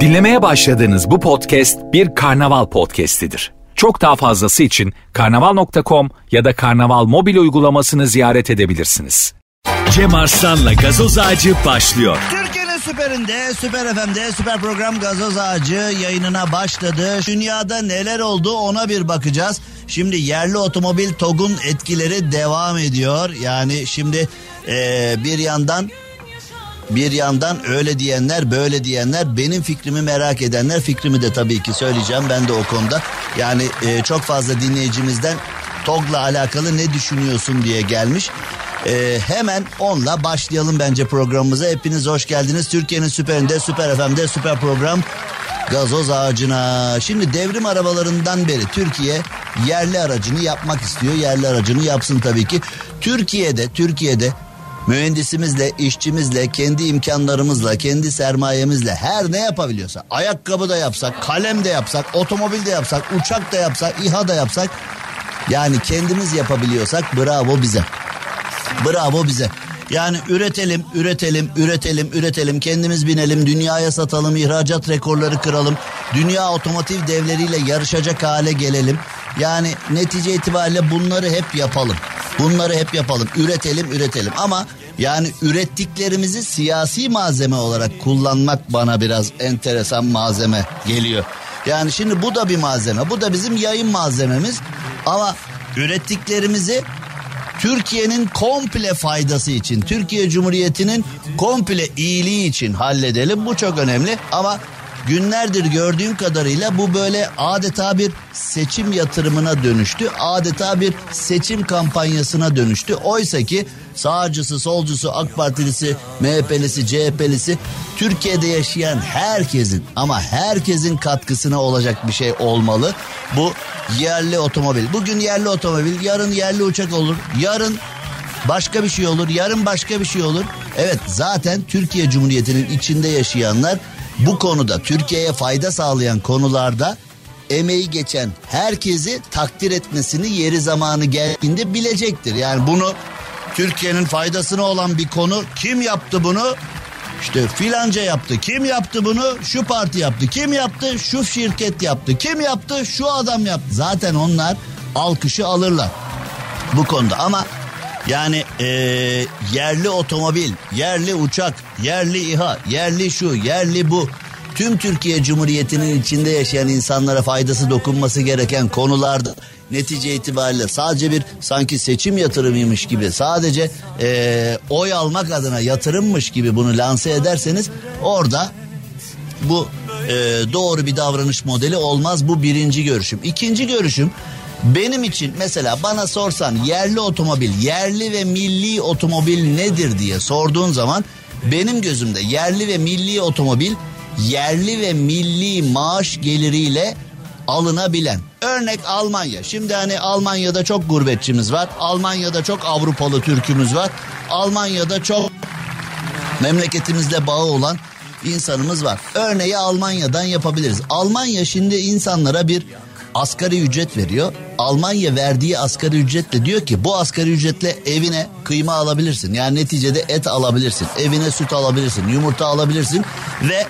Dinlemeye başladığınız bu podcast bir karnaval podcastidir. Çok daha fazlası için karnaval.com ya da karnaval mobil uygulamasını ziyaret edebilirsiniz. Cem Arslan'la gazoz ağacı başlıyor. Türkiye'nin süperinde, süper FM'de, süper program Gazoz Ağacı yayınına başladı. Dünyada neler oldu ona bir bakacağız. Şimdi yerli otomobil TOG'un etkileri devam ediyor. Yani şimdi eee, bir yandan bir yandan öyle diyenler böyle diyenler benim fikrimi merak edenler fikrimi de tabii ki söyleyeceğim ben de o konuda. Yani e, çok fazla dinleyicimizden TOG'la alakalı ne düşünüyorsun diye gelmiş. E, hemen onunla başlayalım bence programımıza. Hepiniz hoş geldiniz. Türkiye'nin süperinde, süper FM'de, süper program gazoz ağacına. Şimdi devrim arabalarından beri Türkiye yerli aracını yapmak istiyor. Yerli aracını yapsın tabii ki. Türkiye'de, Türkiye'de mühendisimizle, işçimizle, kendi imkanlarımızla, kendi sermayemizle her ne yapabiliyorsa, ayakkabı da yapsak, kalem de yapsak, otomobil de yapsak, uçak da yapsak, İHA da yapsak, yani kendimiz yapabiliyorsak bravo bize. Bravo bize. Yani üretelim, üretelim, üretelim, üretelim, kendimiz binelim, dünyaya satalım, ihracat rekorları kıralım, dünya otomotiv devleriyle yarışacak hale gelelim. Yani netice itibariyle bunları hep yapalım. Bunları hep yapalım. Üretelim, üretelim. Ama yani ürettiklerimizi siyasi malzeme olarak kullanmak bana biraz enteresan malzeme geliyor. Yani şimdi bu da bir malzeme. Bu da bizim yayın malzememiz. Ama ürettiklerimizi Türkiye'nin komple faydası için, Türkiye Cumhuriyeti'nin komple iyiliği için halledelim. Bu çok önemli ama günlerdir gördüğüm kadarıyla bu böyle adeta bir seçim yatırımına dönüştü. Adeta bir seçim kampanyasına dönüştü. Oysa ki sağcısı, solcusu, AK Partilisi, MHP'lisi, CHP'lisi Türkiye'de yaşayan herkesin ama herkesin katkısına olacak bir şey olmalı. Bu yerli otomobil. Bugün yerli otomobil, yarın yerli uçak olur. Yarın başka bir şey olur, yarın başka bir şey olur. Evet zaten Türkiye Cumhuriyeti'nin içinde yaşayanlar bu konuda Türkiye'ye fayda sağlayan konularda emeği geçen herkesi takdir etmesini yeri zamanı geldiğinde bilecektir. Yani bunu Türkiye'nin faydasına olan bir konu kim yaptı bunu? İşte filanca yaptı. Kim yaptı bunu? Şu parti yaptı. Kim yaptı? Şu şirket yaptı. Kim yaptı? Şu adam yaptı. Zaten onlar alkışı alırlar bu konuda ama yani eee, yerli otomobil, yerli uçak, yerli İHA, yerli şu, yerli bu. Tüm Türkiye Cumhuriyeti'nin içinde yaşayan insanlara faydası dokunması gereken konularda netice itibariyle sadece bir sanki seçim yatırımıymış gibi sadece eee, oy almak adına yatırımmış gibi bunu lanse ederseniz orada bu e, doğru bir davranış modeli olmaz. Bu birinci görüşüm. İkinci görüşüm benim için mesela bana sorsan yerli otomobil, yerli ve milli otomobil nedir diye sorduğun zaman benim gözümde yerli ve milli otomobil yerli ve milli maaş geliriyle alınabilen. Örnek Almanya. Şimdi hani Almanya'da çok gurbetçimiz var. Almanya'da çok Avrupalı Türk'ümüz var. Almanya'da çok memleketimizle bağı olan insanımız var. Örneği Almanya'dan yapabiliriz. Almanya şimdi insanlara bir asgari ücret veriyor. Almanya verdiği asgari ücretle diyor ki bu asgari ücretle evine kıyma alabilirsin. Yani neticede et alabilirsin. Evine süt alabilirsin. Yumurta alabilirsin. Ve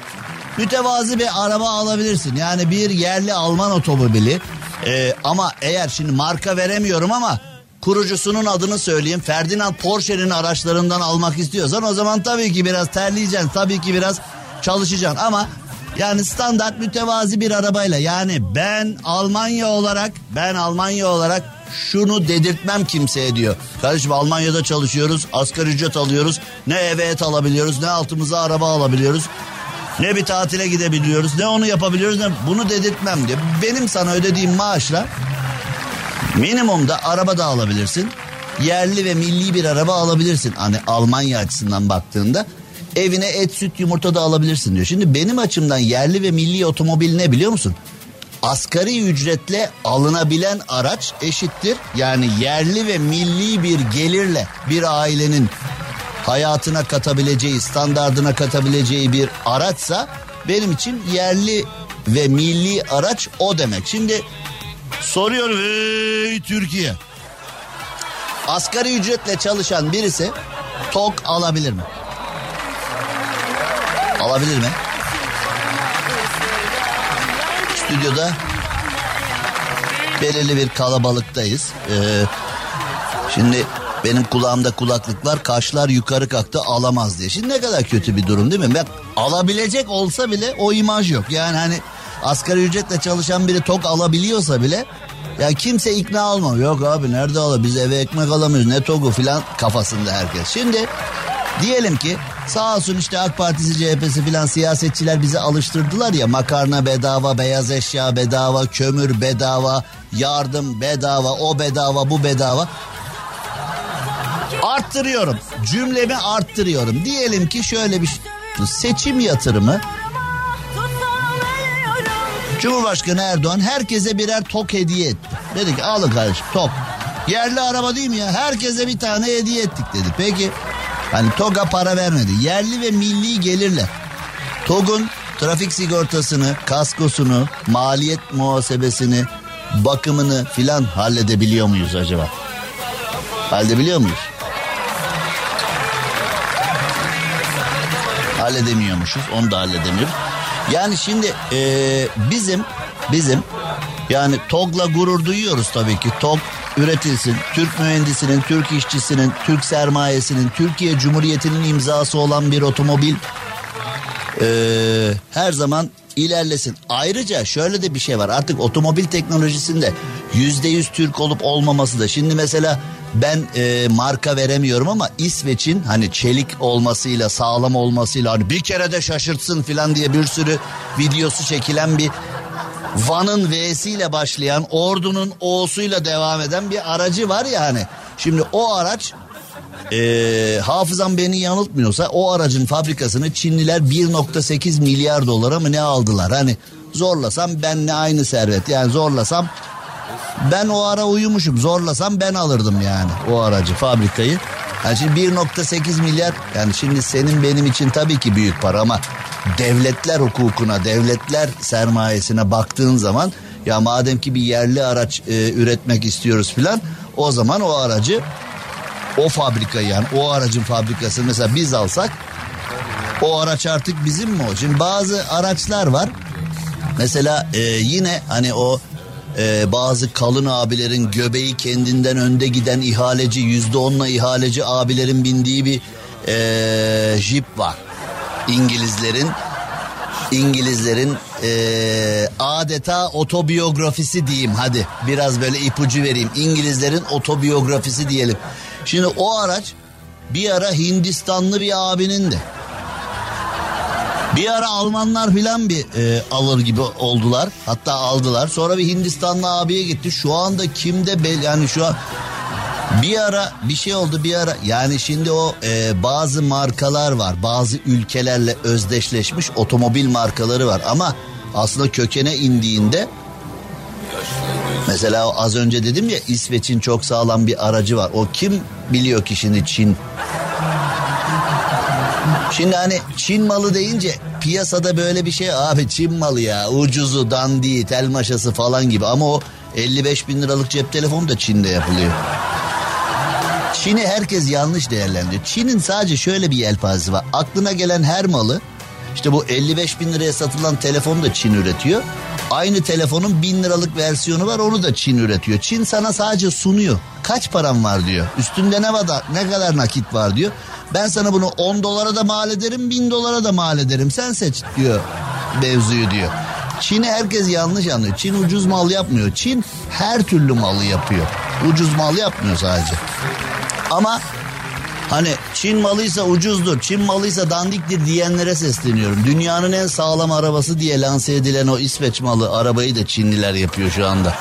mütevazi bir araba alabilirsin. Yani bir yerli Alman otomobili. Ee, ama eğer şimdi marka veremiyorum ama kurucusunun adını söyleyeyim. Ferdinand Porsche'nin araçlarından almak istiyorsan o zaman tabii ki biraz terleyeceksin. Tabii ki biraz çalışacaksın ama yani standart mütevazi bir arabayla yani ben Almanya olarak ben Almanya olarak şunu dedirtmem kimseye diyor. Kardeşim Almanya'da çalışıyoruz asgari ücret alıyoruz ne eve et alabiliyoruz ne altımıza araba alabiliyoruz. Ne bir tatile gidebiliyoruz ne onu yapabiliyoruz ne bunu dedirtmem diyor. Benim sana ödediğim maaşla minimumda araba da alabilirsin. Yerli ve milli bir araba alabilirsin. Hani Almanya açısından baktığında evine et süt yumurta da alabilirsin diyor. Şimdi benim açımdan yerli ve milli otomobil ne biliyor musun? Asgari ücretle alınabilen araç eşittir. Yani yerli ve milli bir gelirle bir ailenin hayatına katabileceği, standardına katabileceği bir araçsa benim için yerli ve milli araç o demek. Şimdi soruyorum ey Türkiye. Asgari ücretle çalışan birisi tok alabilir mi? Alabilir mi? Stüdyoda belirli bir kalabalıktayız. Ee, şimdi benim kulağımda kulaklıklar kaşlar yukarı kalktı alamaz diye. Şimdi ne kadar kötü bir durum değil mi? Ben alabilecek olsa bile o imaj yok. Yani hani asgari ücretle çalışan biri tok alabiliyorsa bile ya kimse ikna olmuyor. Yok abi nerede ala biz eve ekmek alamıyoruz ne togu filan kafasında herkes. Şimdi diyelim ki sağ olsun işte AK Partisi CHP'si filan siyasetçiler bizi alıştırdılar ya makarna bedava, beyaz eşya bedava, kömür bedava, yardım bedava, o bedava, bu bedava. Arttırıyorum. Cümlemi arttırıyorum. Diyelim ki şöyle bir şey- seçim yatırımı Cumhurbaşkanı Erdoğan herkese birer tok hediye etti. Dedi ki alın kardeşim tok. Yerli araba değil mi ya? Herkese bir tane hediye ettik dedi. Peki hani TOG'a para vermedi. Yerli ve milli gelirle TOG'un trafik sigortasını, kaskosunu, maliyet muhasebesini, bakımını filan halledebiliyor muyuz acaba? Halledebiliyor muyuz? Halledemiyormuşuz. Onu da halledemiyoruz. Yani şimdi e, bizim bizim yani TOG'la gurur duyuyoruz tabii ki. TOG üretilsin. Türk mühendisinin, Türk işçisinin, Türk sermayesinin, Türkiye Cumhuriyeti'nin imzası olan bir otomobil e, her zaman ilerlesin. Ayrıca şöyle de bir şey var. Artık otomobil teknolojisinde yüzde yüz Türk olup olmaması da. Şimdi mesela ben e, marka veremiyorum ama İsveç'in hani çelik olmasıyla sağlam olmasıyla hani bir kere de şaşırtsın filan diye bir sürü videosu çekilen bir Van'ın V'siyle başlayan ordunun O'suyla devam eden bir aracı var ya hani. Şimdi o araç e, hafızam beni yanıltmıyorsa o aracın fabrikasını Çinliler 1.8 milyar dolara mı ne aldılar? Hani zorlasam benle aynı servet yani zorlasam ben o ara uyumuşum zorlasam ben alırdım yani o aracı fabrikayı. Yani şimdi 1.8 milyar yani şimdi senin benim için tabii ki büyük para ama devletler hukukuna devletler sermayesine baktığın zaman ya madem ki bir yerli araç e, üretmek istiyoruz filan o zaman o aracı o fabrikayı yani o aracın fabrikasını mesela biz alsak o araç artık bizim mi o? Şimdi bazı araçlar var mesela e, yine hani o e, bazı kalın abilerin göbeği kendinden önde giden ihaleci yüzde onla ihaleci abilerin bindiği bir e, jip var. İngilizlerin İngilizlerin e, adeta otobiyografisi diyeyim hadi biraz böyle ipucu vereyim İngilizlerin otobiyografisi diyelim. Şimdi o araç bir ara Hindistanlı bir abinin de bir ara Almanlar filan bir e, alır gibi oldular. Hatta aldılar. Sonra bir Hindistanlı abiye gitti. Şu anda kimde bel yani şu an bir ara bir şey oldu bir ara. Yani şimdi o e, bazı markalar var. Bazı ülkelerle özdeşleşmiş otomobil markaları var. Ama aslında kökene indiğinde mesela az önce dedim ya İsveç'in çok sağlam bir aracı var. O kim biliyor ki şimdi Çin? Şimdi hani Çin malı deyince piyasada böyle bir şey abi Çin malı ya ucuzu dandiği tel maşası falan gibi. Ama o 55 bin liralık cep telefonu da Çin'de yapılıyor. Çin'i herkes yanlış değerlendiriyor. Çin'in sadece şöyle bir yelpazesi var. Aklına gelen her malı işte bu 55 bin liraya satılan telefonu da Çin üretiyor. Aynı telefonun bin liralık versiyonu var onu da Çin üretiyor. Çin sana sadece sunuyor. Kaç param var diyor. Üstünde ne, var, ne kadar nakit var diyor. Ben sana bunu 10 dolara da mal ederim 1000 dolara da mal ederim sen seç diyor mevzuyu diyor. Çin'i herkes yanlış anlıyor. Çin ucuz mal yapmıyor. Çin her türlü malı yapıyor. Ucuz mal yapmıyor sadece. Ama hani Çin malıysa ucuzdur, Çin malıysa dandiktir diyenlere sesleniyorum. Dünyanın en sağlam arabası diye lanse edilen o İsveç malı arabayı da Çinliler yapıyor şu anda.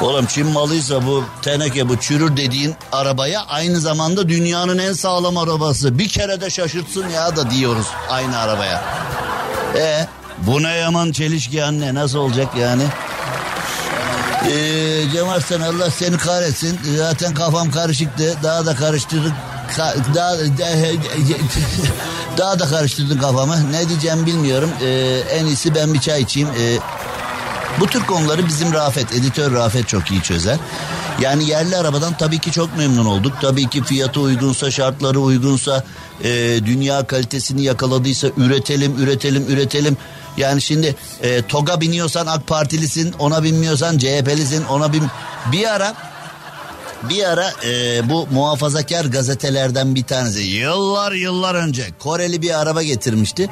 Oğlum Çin malıysa bu teneke bu çürür dediğin arabaya aynı zamanda dünyanın en sağlam arabası. Bir kere de şaşırtsın ya da diyoruz aynı arabaya. E bu ne yaman çelişki anne nasıl olacak yani? Ee, Cem Arslan Allah seni kahretsin. Zaten kafam karışıktı. Daha da karıştırdık. Ka- daha, daha da karıştırdın kafamı. Ne diyeceğim bilmiyorum. Ee, en iyisi ben bir çay içeyim. Ee, bu tür konuları bizim Rafet, editör Rafet çok iyi çözer. Yani yerli arabadan tabii ki çok memnun olduk. Tabii ki fiyatı uygunsa, şartları uygunsa, e, dünya kalitesini yakaladıysa üretelim, üretelim, üretelim. Yani şimdi e, TOG'a biniyorsan AK Partilisin, ona binmiyorsan CHP'lisin, ona bin... Bir ara bir ara e, bu muhafazakar gazetelerden bir tanesi yıllar yıllar önce Koreli bir araba getirmişti.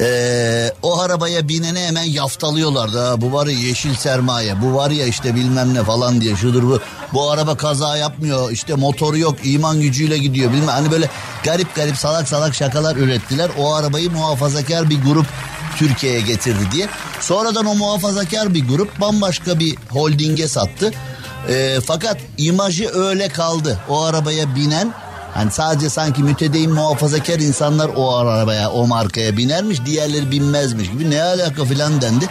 E, o arabaya binene hemen yaftalıyorlardı. Ha, bu var ya yeşil sermaye bu var ya işte bilmem ne falan diye şudur bu. Bu araba kaza yapmıyor işte motoru yok iman gücüyle gidiyor bilmem. Hani böyle garip garip salak salak şakalar ürettiler. O arabayı muhafazakar bir grup Türkiye'ye getirdi diye. Sonradan o muhafazakar bir grup bambaşka bir holdinge sattı. E, fakat imajı öyle kaldı. O arabaya binen Hani sadece sanki mütedeyim muhafazakar insanlar o arabaya o markaya binermiş diğerleri binmezmiş gibi ne alaka filan dendi.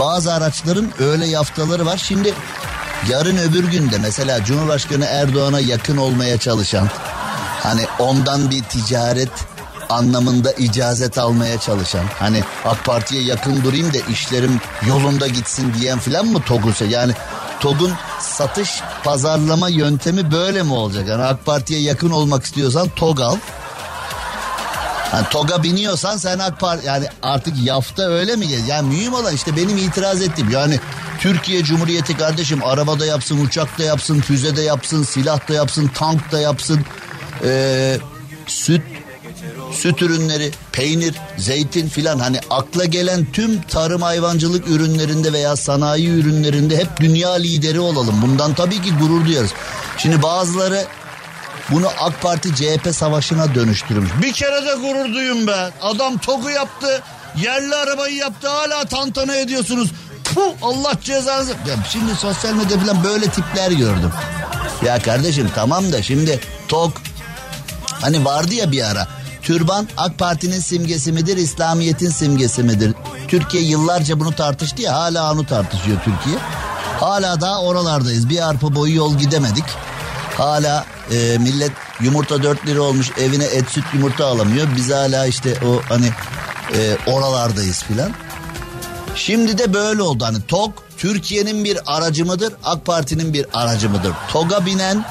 Bazı araçların öyle yaftaları var. Şimdi yarın öbür günde mesela Cumhurbaşkanı Erdoğan'a yakın olmaya çalışan hani ondan bir ticaret anlamında icazet almaya çalışan hani AK Parti'ye yakın durayım da işlerim yolunda gitsin diyen filan mı TOG'u yani TOG'un satış pazarlama yöntemi böyle mi olacak? Yani AK Parti'ye yakın olmak istiyorsan TOG al. Yani TOG'a biniyorsan sen AK Parti yani artık yafta öyle mi? Yani mühim olan işte benim itiraz ettiğim yani Türkiye Cumhuriyeti kardeşim arabada yapsın, uçakta yapsın, füzede yapsın, silah da yapsın, tank da yapsın. Ee, süt süt ürünleri, peynir, zeytin filan hani akla gelen tüm tarım hayvancılık ürünlerinde veya sanayi ürünlerinde hep dünya lideri olalım. Bundan tabii ki gurur duyarız. Şimdi bazıları bunu AK Parti CHP savaşına dönüştürmüş. Bir kere de gurur duyun be. Adam TOG'u yaptı, yerli arabayı yaptı hala tantana ediyorsunuz. Puh, Allah cezanızı. Ya şimdi sosyal medya falan böyle tipler gördüm. Ya kardeşim tamam da şimdi TOG hani vardı ya bir ara Türban AK Parti'nin simgesi midir, İslamiyet'in simgesi midir? Türkiye yıllarca bunu tartıştı ya hala onu tartışıyor Türkiye. Hala daha oralardayız. Bir arpa boyu yol gidemedik. Hala e, millet yumurta 4 lira olmuş evine et süt yumurta alamıyor. Biz hala işte o hani e, oralardayız filan. Şimdi de böyle oldu hani TOG Türkiye'nin bir aracı mıdır? AK Parti'nin bir aracı mıdır? TOG'a binen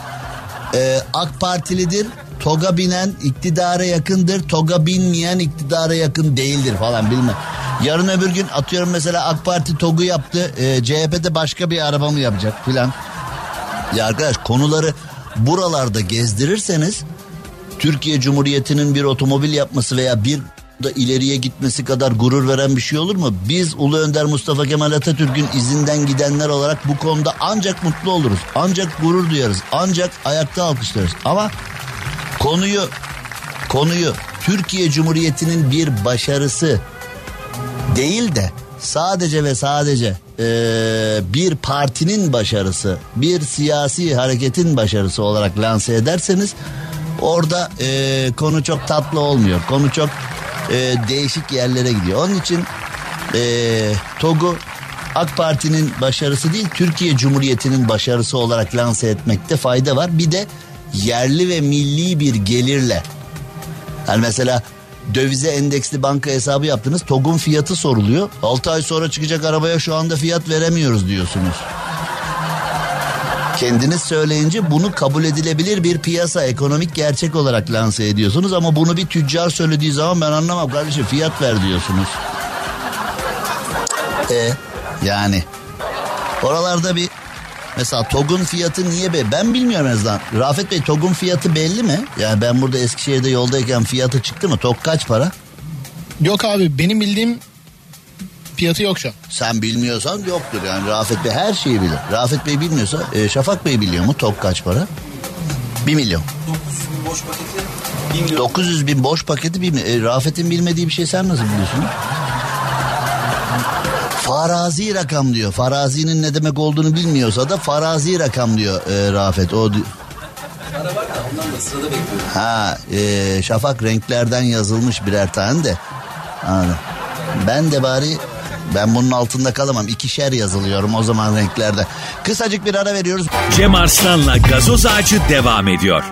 e, AK Partilidir Toga binen iktidara yakındır. Toga binmeyen iktidara yakın değildir falan bilmem. Yarın öbür gün atıyorum mesela AK Parti TOG'u yaptı. E, CHP'de başka bir araba mı yapacak filan. Ya arkadaş konuları buralarda gezdirirseniz Türkiye Cumhuriyeti'nin bir otomobil yapması veya bir da ileriye gitmesi kadar gurur veren bir şey olur mu? Biz Ulu Önder Mustafa Kemal Atatürk'ün izinden gidenler olarak bu konuda ancak mutlu oluruz. Ancak gurur duyarız. Ancak ayakta alkışlarız. Ama Konuyu konuyu Türkiye Cumhuriyeti'nin bir başarısı değil de sadece ve sadece e, bir partinin başarısı, bir siyasi hareketin başarısı olarak lanse ederseniz orada e, konu çok tatlı olmuyor. Konu çok e, değişik yerlere gidiyor. Onun için e, TOG'u AK Parti'nin başarısı değil Türkiye Cumhuriyeti'nin başarısı olarak lanse etmekte fayda var. Bir de yerli ve milli bir gelirle yani mesela dövize endeksli banka hesabı yaptınız TOG'un fiyatı soruluyor. 6 ay sonra çıkacak arabaya şu anda fiyat veremiyoruz diyorsunuz. Kendiniz söyleyince bunu kabul edilebilir bir piyasa ekonomik gerçek olarak lanse ediyorsunuz ama bunu bir tüccar söylediği zaman ben anlamam kardeşim fiyat ver diyorsunuz. E yani oralarda bir Mesela TOG'un fiyatı niye be? Ben bilmiyorum en azından. Rafet Bey TOG'un fiyatı belli mi? Yani ben burada Eskişehir'de yoldayken fiyatı çıktı mı? TOG kaç para? Yok abi benim bildiğim fiyatı yok şu an. Sen bilmiyorsan yoktur yani Rafet Bey her şeyi bilir. Rafet Bey bilmiyorsa e, Şafak Bey biliyor mu TOG kaç para? 1 milyon. 900 bin boş paketi 1 milyon. 900 bin boş paketi 1 milyon. E, Rafet'in bilmediği bir şey sen nasıl biliyorsun? Farazi rakam diyor. Farazinin ne demek olduğunu bilmiyorsa da farazi rakam diyor e, Rafet. O Ha, e, şafak renklerden yazılmış birer tane de. Anladım. Ben de bari ben bunun altında kalamam. İkişer yazılıyorum o zaman renklerde. Kısacık bir ara veriyoruz. Cem Arslan'la gazoz ağacı devam ediyor.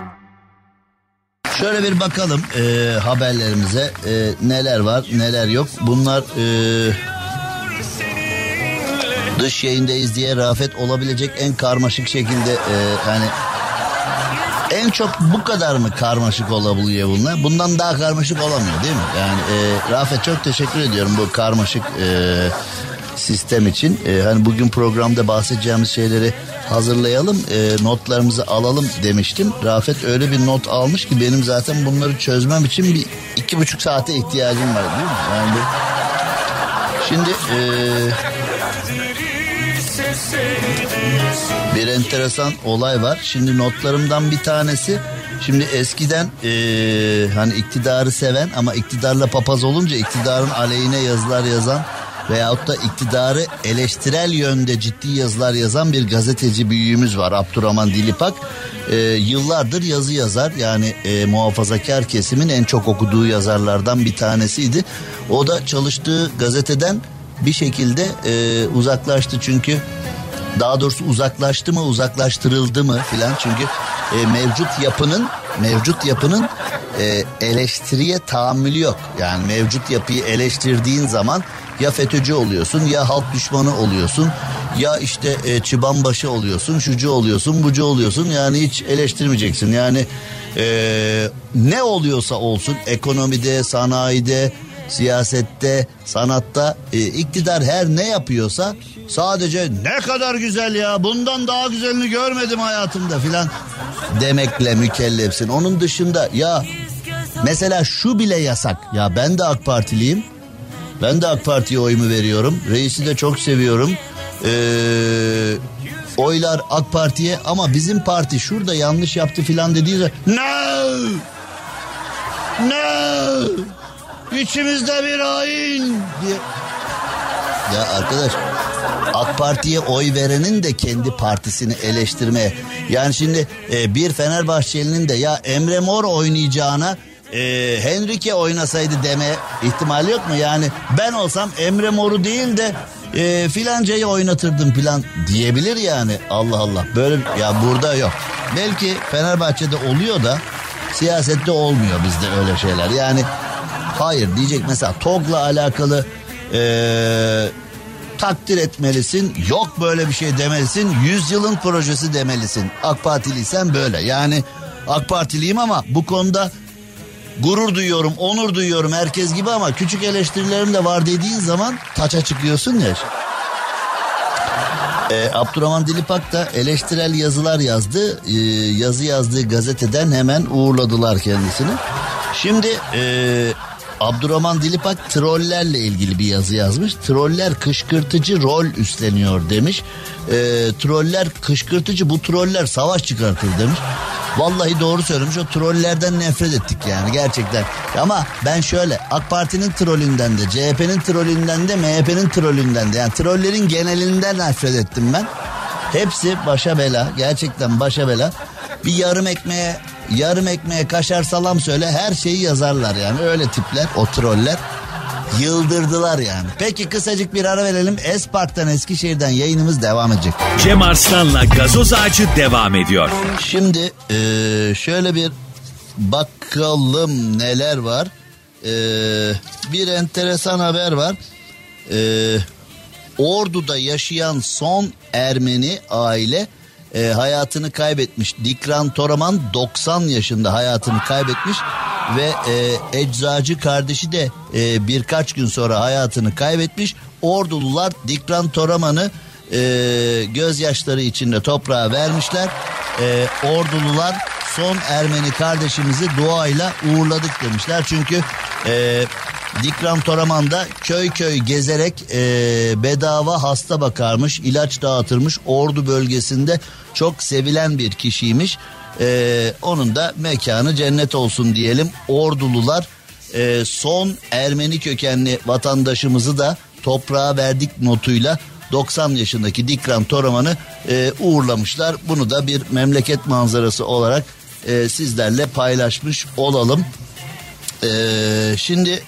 Şöyle bir bakalım e, haberlerimize e, neler var neler yok. Bunlar e, Dış yayındayız diye Rafet olabilecek en karmaşık şekilde e, yani en çok bu kadar mı karmaşık olabiliyor bunlar? Bundan daha karmaşık olamıyor değil mi? Yani e, Rafet çok teşekkür ediyorum bu karmaşık e, sistem için. E, hani bugün programda bahsedeceğimiz şeyleri hazırlayalım, e, notlarımızı alalım demiştim. Rafet öyle bir not almış ki benim zaten bunları çözmem için bir iki buçuk saate ihtiyacım var değil mi? Yani bu... Şimdi e, bir enteresan olay var. Şimdi notlarımdan bir tanesi Şimdi eskiden e, hani iktidarı seven ama iktidarla papaz olunca iktidarın aleyhine yazılar yazan veyahut da iktidarı eleştirel yönde ciddi yazılar yazan bir gazeteci büyüğümüz var Abdurrahman Dilipak. E, yıllardır yazı yazar yani e, muhafazakar kesimin en çok okuduğu yazarlardan bir tanesiydi. O da çalıştığı gazeteden bir şekilde e, uzaklaştı. Çünkü daha doğrusu uzaklaştı mı uzaklaştırıldı mı filan. Çünkü e, mevcut yapının mevcut yapının e, eleştiriye tahammülü yok. Yani mevcut yapıyı eleştirdiğin zaman ya FETÖ'cü oluyorsun ya halk düşmanı oluyorsun ya işte e, çıbanbaşı oluyorsun şucu oluyorsun bucu oluyorsun. Yani hiç eleştirmeyeceksin. Yani e, ne oluyorsa olsun ekonomide sanayide siyasette sanatta e, iktidar her ne yapıyorsa sadece ne kadar güzel ya bundan daha güzelini görmedim hayatımda filan demekle mükellefsin onun dışında ya mesela şu bile yasak ya ben de AK Partiliyim ben de AK Parti'ye oyumu veriyorum. Reisi de çok seviyorum. Ee, oylar AK Parti'ye ama bizim parti şurada yanlış yaptı filan dediği zaman no no içimizde bir hain diye. Ya arkadaş AK Parti'ye oy verenin de kendi partisini eleştirmeye. Yani şimdi e, bir Fenerbahçelinin de ya Emre Mor oynayacağına e, Henrique oynasaydı deme ihtimali yok mu? Yani ben olsam Emre Mor'u değil de e, filancayı oynatırdım filan diyebilir yani. Allah Allah böyle ya burada yok. Belki Fenerbahçe'de oluyor da siyasette olmuyor bizde öyle şeyler. Yani hayır diyecek mesela TOG'la alakalı e, takdir etmelisin. Yok böyle bir şey demelisin. Yüzyılın projesi demelisin. AK Partiliysen böyle. Yani AK Partiliyim ama bu konuda gurur duyuyorum, onur duyuyorum herkes gibi ama küçük eleştirilerim de var dediğin zaman taça çıkıyorsun ya. Ee, Abdurrahman Dilipak da eleştirel yazılar yazdı. Ee, yazı yazdığı gazeteden hemen uğurladılar kendisini. Şimdi e, Abdurrahman Dilipak trollerle ilgili bir yazı yazmış. Troller kışkırtıcı rol üstleniyor demiş. E, troller kışkırtıcı bu troller savaş çıkartır demiş. Vallahi doğru söylemiş o trollerden nefret ettik yani gerçekten. Ama ben şöyle AK Parti'nin trollünden de CHP'nin trollünden de MHP'nin trollünden de yani trollerin genelinden nefret ettim ben. Hepsi başa bela gerçekten başa bela. Bir yarım ekmeğe yarım ekmeğe kaşar salam söyle her şeyi yazarlar yani öyle tipler o troller. Yıldırdılar yani. Peki kısacık bir ara verelim. Espark'tan Eskişehir'den yayınımız devam edecek. Cem Arslan'la gazoz ağacı devam ediyor. Şimdi e, şöyle bir bakalım neler var. E, bir enteresan haber var. E, Ordu'da yaşayan son Ermeni aile e, hayatını kaybetmiş. Dikran Toraman 90 yaşında hayatını kaybetmiş ve e, eczacı kardeşi de e, birkaç gün sonra hayatını kaybetmiş. Ordulular Dikran Toraman'ı e, gözyaşları içinde toprağa vermişler. E, ordulular son Ermeni kardeşimizi duayla uğurladık demişler. Çünkü e, Dikram Toraman'da köy köy gezerek e, bedava hasta bakarmış, ilaç dağıtırmış. Ordu bölgesinde çok sevilen bir kişiymiş. E, onun da mekanı cennet olsun diyelim. Ordulular e, son Ermeni kökenli vatandaşımızı da toprağa verdik notuyla 90 yaşındaki Dikran Toraman'ı e, uğurlamışlar. Bunu da bir memleket manzarası olarak e, sizlerle paylaşmış olalım. E, şimdi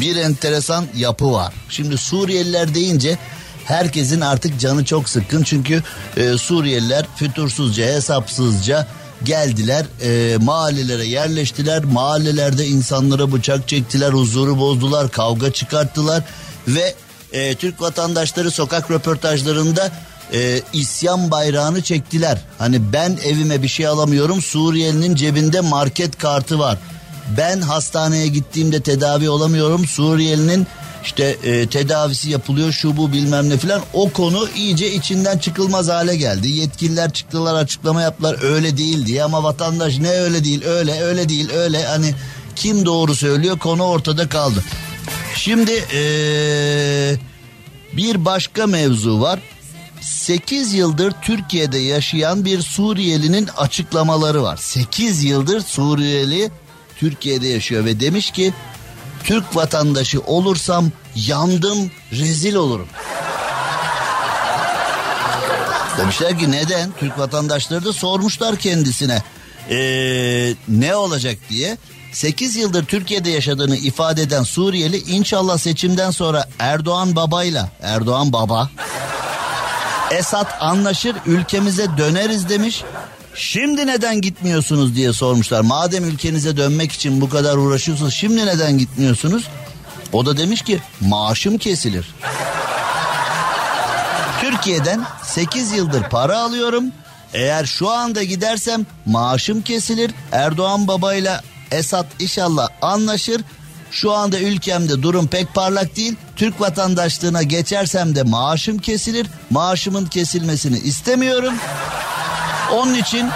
bir enteresan yapı var. Şimdi Suriyeliler deyince herkesin artık canı çok sıkkın çünkü e, Suriyeliler fütursuzca hesapsızca geldiler e, mahallelere yerleştiler mahallelerde insanlara bıçak çektiler huzuru bozdular kavga çıkarttılar ve e, Türk vatandaşları sokak röportajlarında e, isyan bayrağını çektiler. Hani ben evime bir şey alamıyorum Suriyelinin cebinde market kartı var. Ben hastaneye gittiğimde tedavi olamıyorum Suriyelinin işte e, tedavisi yapılıyor şu bu bilmem ne filan o konu iyice içinden çıkılmaz hale geldi. Yetkililer çıktılar açıklama yaptılar öyle değil diye ama vatandaş ne öyle değil öyle öyle değil öyle hani kim doğru söylüyor konu ortada kaldı. Şimdi ee, bir başka mevzu var. 8 yıldır Türkiye'de yaşayan bir Suriyelinin açıklamaları var. 8 yıldır Suriyeli Türkiye'de yaşıyor ve demiş ki Türk vatandaşı olursam yandım rezil olurum. Demişler ki neden? Türk vatandaşları da sormuşlar kendisine. Ee, ne olacak diye. 8 yıldır Türkiye'de yaşadığını ifade eden Suriyeli inşallah seçimden sonra Erdoğan babayla Erdoğan baba Esat anlaşır ülkemize döneriz demiş. Şimdi neden gitmiyorsunuz diye sormuşlar. Madem ülkenize dönmek için bu kadar uğraşıyorsunuz şimdi neden gitmiyorsunuz? O da demiş ki maaşım kesilir. Türkiye'den 8 yıldır para alıyorum. Eğer şu anda gidersem maaşım kesilir. Erdoğan babayla Esat inşallah anlaşır. Şu anda ülkemde durum pek parlak değil. Türk vatandaşlığına geçersem de maaşım kesilir. Maaşımın kesilmesini istemiyorum. Onun için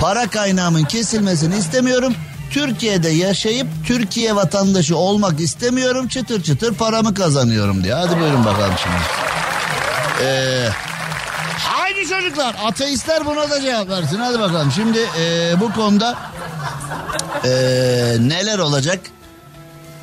para kaynağımın kesilmesini istemiyorum. Türkiye'de yaşayıp Türkiye vatandaşı olmak istemiyorum. Çıtır çıtır paramı kazanıyorum diye. Hadi buyurun bakalım şimdi. Ee, haydi çocuklar ateistler buna da cevap versin. Hadi bakalım şimdi e, bu konuda e, neler olacak?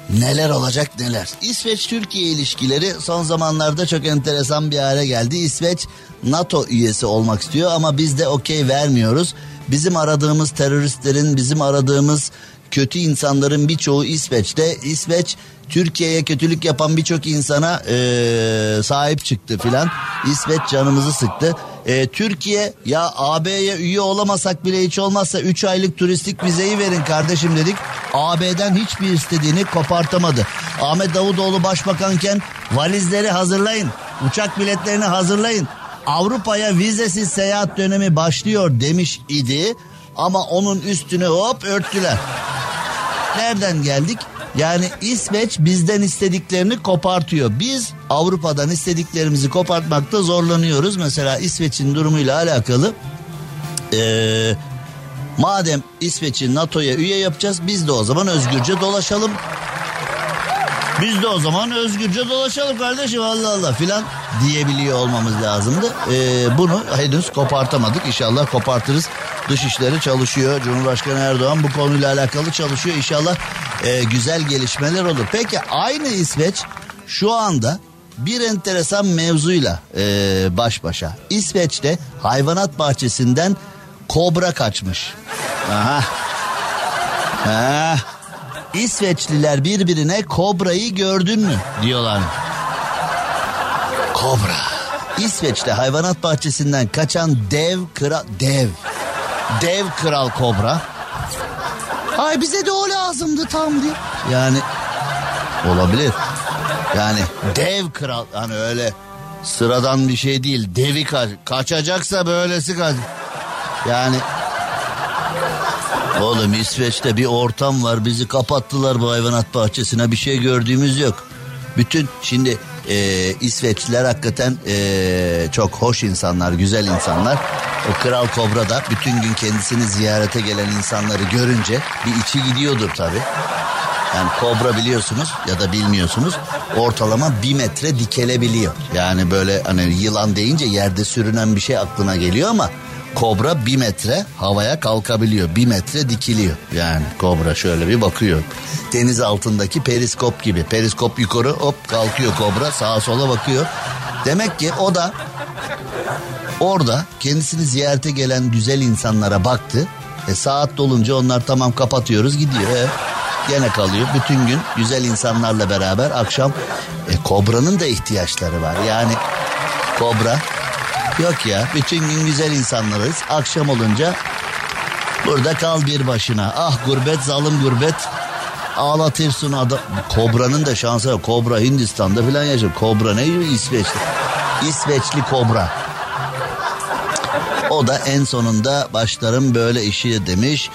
Neler olacak neler. İsveç-Türkiye ilişkileri son zamanlarda çok enteresan bir hale geldi. İsveç NATO üyesi olmak istiyor ama biz de okey vermiyoruz. Bizim aradığımız teröristlerin, bizim aradığımız kötü insanların birçoğu İsveç'te. İsveç Türkiye'ye kötülük yapan birçok insana ee, sahip çıktı filan. İsveç canımızı sıktı. E, Türkiye ya AB'ye üye olamasak bile hiç olmazsa 3 aylık turistik vizeyi verin kardeşim dedik. AB'den hiçbir istediğini kopartamadı. Ahmet Davutoğlu başbakanken valizleri hazırlayın. Uçak biletlerini hazırlayın. Avrupa'ya vizesiz seyahat dönemi başlıyor demiş idi. Ama onun üstüne hop örttüler. Nereden geldik? Yani İsveç bizden istediklerini kopartıyor. Biz Avrupa'dan istediklerimizi kopartmakta zorlanıyoruz. Mesela İsveç'in durumuyla alakalı ee, madem İsveç'i NATO'ya üye yapacağız biz de o zaman özgürce dolaşalım. Biz de o zaman özgürce dolaşalım kardeşim Allah Allah filan diyebiliyor olmamız lazımdı. Ee, bunu henüz kopartamadık. İnşallah kopartırız. Dışişleri çalışıyor. Cumhurbaşkanı Erdoğan bu konuyla alakalı çalışıyor. İnşallah e, güzel gelişmeler olur. Peki aynı İsveç şu anda bir enteresan mevzuyla e, baş başa. İsveç'te hayvanat bahçesinden kobra kaçmış. Aha. Ha. İsveçliler birbirine kobrayı gördün mü diyorlar. Kobra. İsveç'te hayvanat bahçesinden kaçan dev kral dev dev kral kobra. Ay bize de o lazımdı tam diye. Yani olabilir. Yani dev kral hani öyle sıradan bir şey değil. Devi kaç, kaçacaksa böylesi kaç. Yani Oğlum İsveç'te bir ortam var bizi kapattılar bu hayvanat bahçesine bir şey gördüğümüz yok. Bütün şimdi e, İsveçliler hakikaten e, çok hoş insanlar güzel insanlar. O Kral Kobra da bütün gün kendisini ziyarete gelen insanları görünce bir içi gidiyordur tabii. Yani kobra biliyorsunuz ya da bilmiyorsunuz ortalama bir metre dikelebiliyor. Yani böyle hani yılan deyince yerde sürünen bir şey aklına geliyor ama kobra bir metre havaya kalkabiliyor. Bir metre dikiliyor. Yani kobra şöyle bir bakıyor. Deniz altındaki periskop gibi. Periskop yukarı hop kalkıyor kobra sağa sola bakıyor. Demek ki o da orada kendisini ziyarete gelen güzel insanlara baktı. E saat dolunca onlar tamam kapatıyoruz gidiyor. E, gene kalıyor. Bütün gün güzel insanlarla beraber akşam e, kobranın da ihtiyaçları var. Yani kobra Yok ya bütün gün güzel insanlarız. Akşam olunca burada kal bir başına. Ah gurbet zalim gurbet. Ağlatırsın adam. Kobra'nın da şansı var. Kobra Hindistan'da falan yaşıyor. Kobra ne İsveçli. İsveçli kobra. O da en sonunda başlarım böyle işi demiş.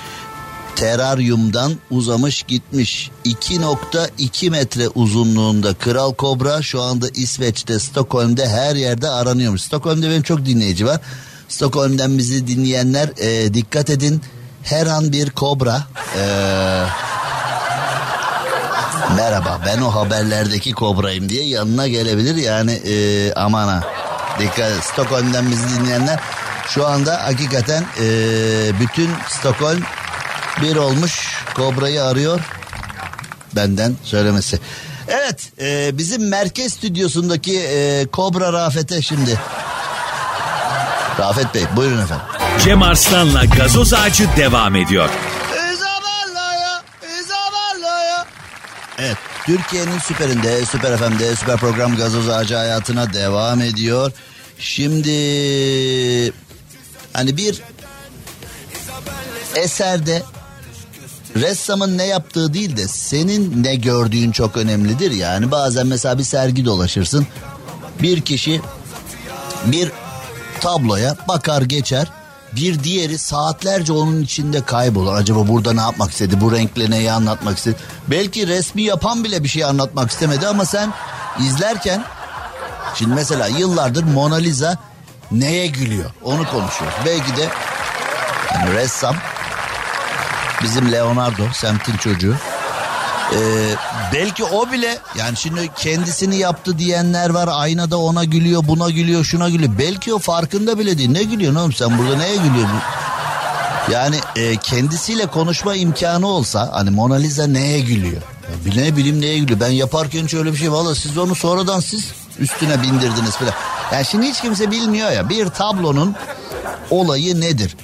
Teraryumdan uzamış gitmiş. 2.2 metre uzunluğunda kral kobra şu anda İsveç'te Stockholm'de her yerde aranıyormuş. Stockholm'de benim çok dinleyici var. Stockholm'den bizi dinleyenler e, dikkat edin. Her an bir kobra. E, merhaba ben o haberlerdeki kobrayım diye yanına gelebilir yani e, aman ha. Dikkat et. Stockholm'den bizi dinleyenler şu anda hakikaten e, bütün Stockholm bir olmuş kobrayı arıyor benden söylemesi. Evet e, bizim merkez stüdyosundaki e, Kobra Rafet'e şimdi. Rafet Bey buyurun efendim. Cem Arslan'la gazoz ağacı devam ediyor. Evet Türkiye'nin süperinde süper FM'de süper program gazoz ağacı hayatına devam ediyor. Şimdi hani bir eserde ressamın ne yaptığı değil de senin ne gördüğün çok önemlidir. Yani bazen mesela bir sergi dolaşırsın. Bir kişi bir tabloya bakar geçer. Bir diğeri saatlerce onun içinde kaybolur. Acaba burada ne yapmak istedi? Bu renkle neyi anlatmak istedi? Belki resmi yapan bile bir şey anlatmak istemedi ama sen izlerken şimdi mesela yıllardır Mona Lisa neye gülüyor? Onu konuşuyoruz. Belki de yani ressam bizim Leonardo semtin çocuğu. Ee, belki o bile yani şimdi kendisini yaptı diyenler var aynada ona gülüyor buna gülüyor şuna gülüyor. Belki o farkında bile değil. Ne gülüyorsun oğlum sen burada neye gülüyorsun? Yani e, kendisiyle konuşma imkanı olsa hani Mona Lisa neye gülüyor? Ya, ne bileyim neye gülüyor? Ben yaparken şöyle bir şey valla siz onu sonradan siz üstüne bindirdiniz falan. Yani şimdi hiç kimse bilmiyor ya bir tablonun olayı nedir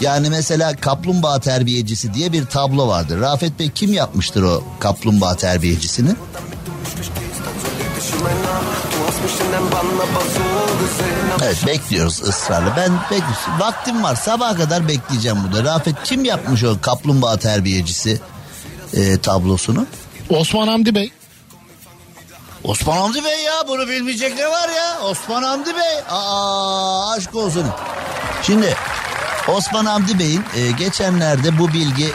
yani mesela kaplumbağa terbiyecisi diye bir tablo vardır. Rafet Bey kim yapmıştır o kaplumbağa terbiyecisini? Evet bekliyoruz ısrarla. Ben bekliyorum. Vaktim var sabaha kadar bekleyeceğim burada. Rafet kim yapmış o kaplumbağa terbiyecisi e, tablosunu? Osman Hamdi Bey. Osman Hamdi Bey ya bunu bilmeyecek ne var ya? Osman Hamdi Bey. Aa aşk olsun. Şimdi Osman Hamdi Bey'in e, geçenlerde bu bilgi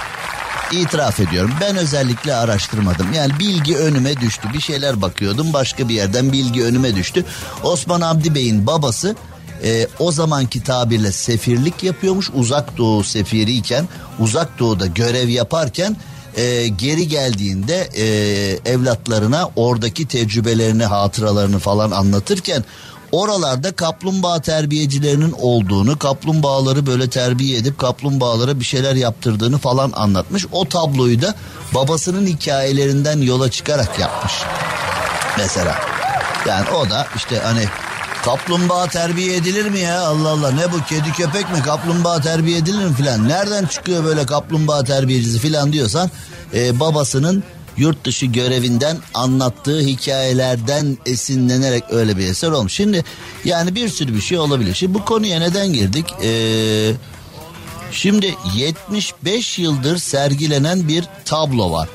itiraf ediyorum. Ben özellikle araştırmadım. Yani bilgi önüme düştü. Bir şeyler bakıyordum başka bir yerden bilgi önüme düştü. Osman Hamdi Bey'in babası e, o zamanki tabirle sefirlik yapıyormuş. Uzak Doğu sefiriyken uzak doğuda görev yaparken e, geri geldiğinde e, evlatlarına oradaki tecrübelerini hatıralarını falan anlatırken oralarda kaplumbağa terbiyecilerinin olduğunu, kaplumbağaları böyle terbiye edip kaplumbağalara bir şeyler yaptırdığını falan anlatmış. O tabloyu da babasının hikayelerinden yola çıkarak yapmış. Mesela. Yani o da işte hani kaplumbağa terbiye edilir mi ya? Allah Allah ne bu kedi köpek mi kaplumbağa terbiye edilir mi filan? Nereden çıkıyor böyle kaplumbağa terbiyecisi filan diyorsan e, babasının yurt dışı görevinden anlattığı hikayelerden esinlenerek öyle bir eser olmuş. Şimdi yani bir sürü bir şey olabilir. Şimdi bu konuya neden girdik? Ee, şimdi 75 yıldır sergilenen bir tablo var.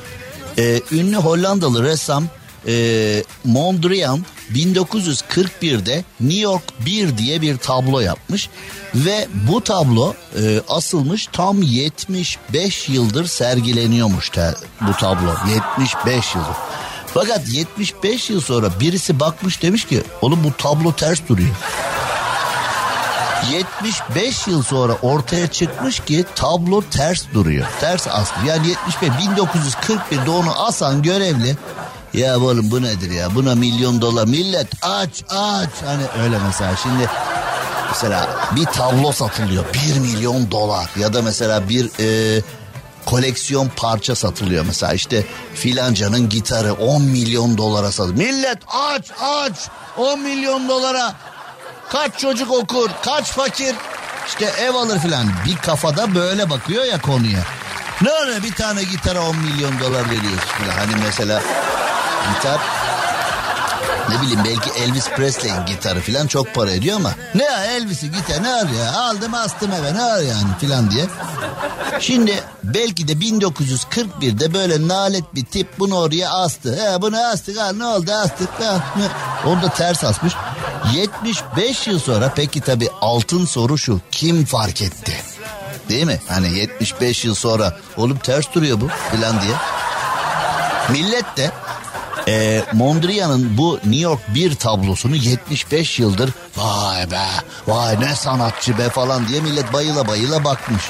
Ee, ünlü Hollandalı ressam e, Mondrian 1941'de New York 1 diye bir tablo yapmış ve bu tablo e, asılmış tam 75 yıldır sergileniyormuş te, bu tablo 75 yıldır. Fakat 75 yıl sonra birisi bakmış demiş ki oğlum bu tablo ters duruyor. 75 yıl sonra ortaya çıkmış ki tablo ters duruyor. Ters aslı. Yani 75 1941'de onu asan görevli ya oğlum bu nedir ya? Buna milyon dolar millet aç aç. Hani öyle mesela şimdi mesela bir tablo satılıyor. Bir milyon dolar ya da mesela bir e, koleksiyon parça satılıyor. Mesela işte filancanın gitarı 10 milyon dolara satılıyor. Millet aç aç 10 milyon dolara. Kaç çocuk okur, kaç fakir işte ev alır filan. Bir kafada böyle bakıyor ya konuya. Ne öyle bir tane gitara 10 milyon dolar veriyorsun. Hani mesela gitar Ne bileyim belki Elvis Presley'in gitarı falan çok para ediyor ama ne ya Elvis'i gitar ne var ya aldım astım eve ne var yani filan diye. Şimdi belki de 1941'de böyle nalet bir tip bunu oraya astı. He bunu astık ha ne oldu astık ha. Orada ters asmış. 75 yıl sonra peki tabi altın soru şu kim fark etti? Değil mi? Hani 75 yıl sonra oğlum ters duruyor bu filan diye. Millet de e, Mondrian'ın bu New York bir tablosunu 75 yıldır vay be vay ne sanatçı be falan diye millet bayıla bayıla bakmış.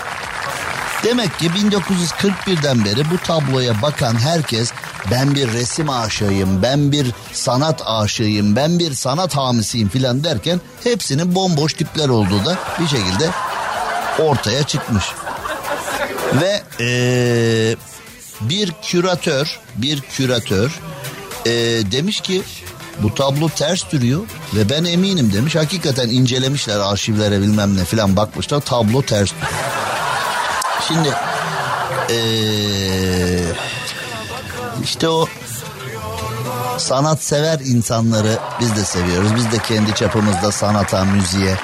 Demek ki 1941'den beri bu tabloya bakan herkes ben bir resim aşığıyım, ben bir sanat aşığıyım, ben bir sanat hamisiyim filan derken hepsinin bomboş tipler olduğu da bir şekilde ortaya çıkmış. Ve ee, bir küratör, bir küratör ee, demiş ki bu tablo ters duruyor ve ben eminim demiş. Hakikaten incelemişler arşivlere bilmem ne filan bakmışlar tablo ters. Şimdi ee, işte o sanatsever insanları biz de seviyoruz. Biz de kendi çapımızda sanata, müziğe,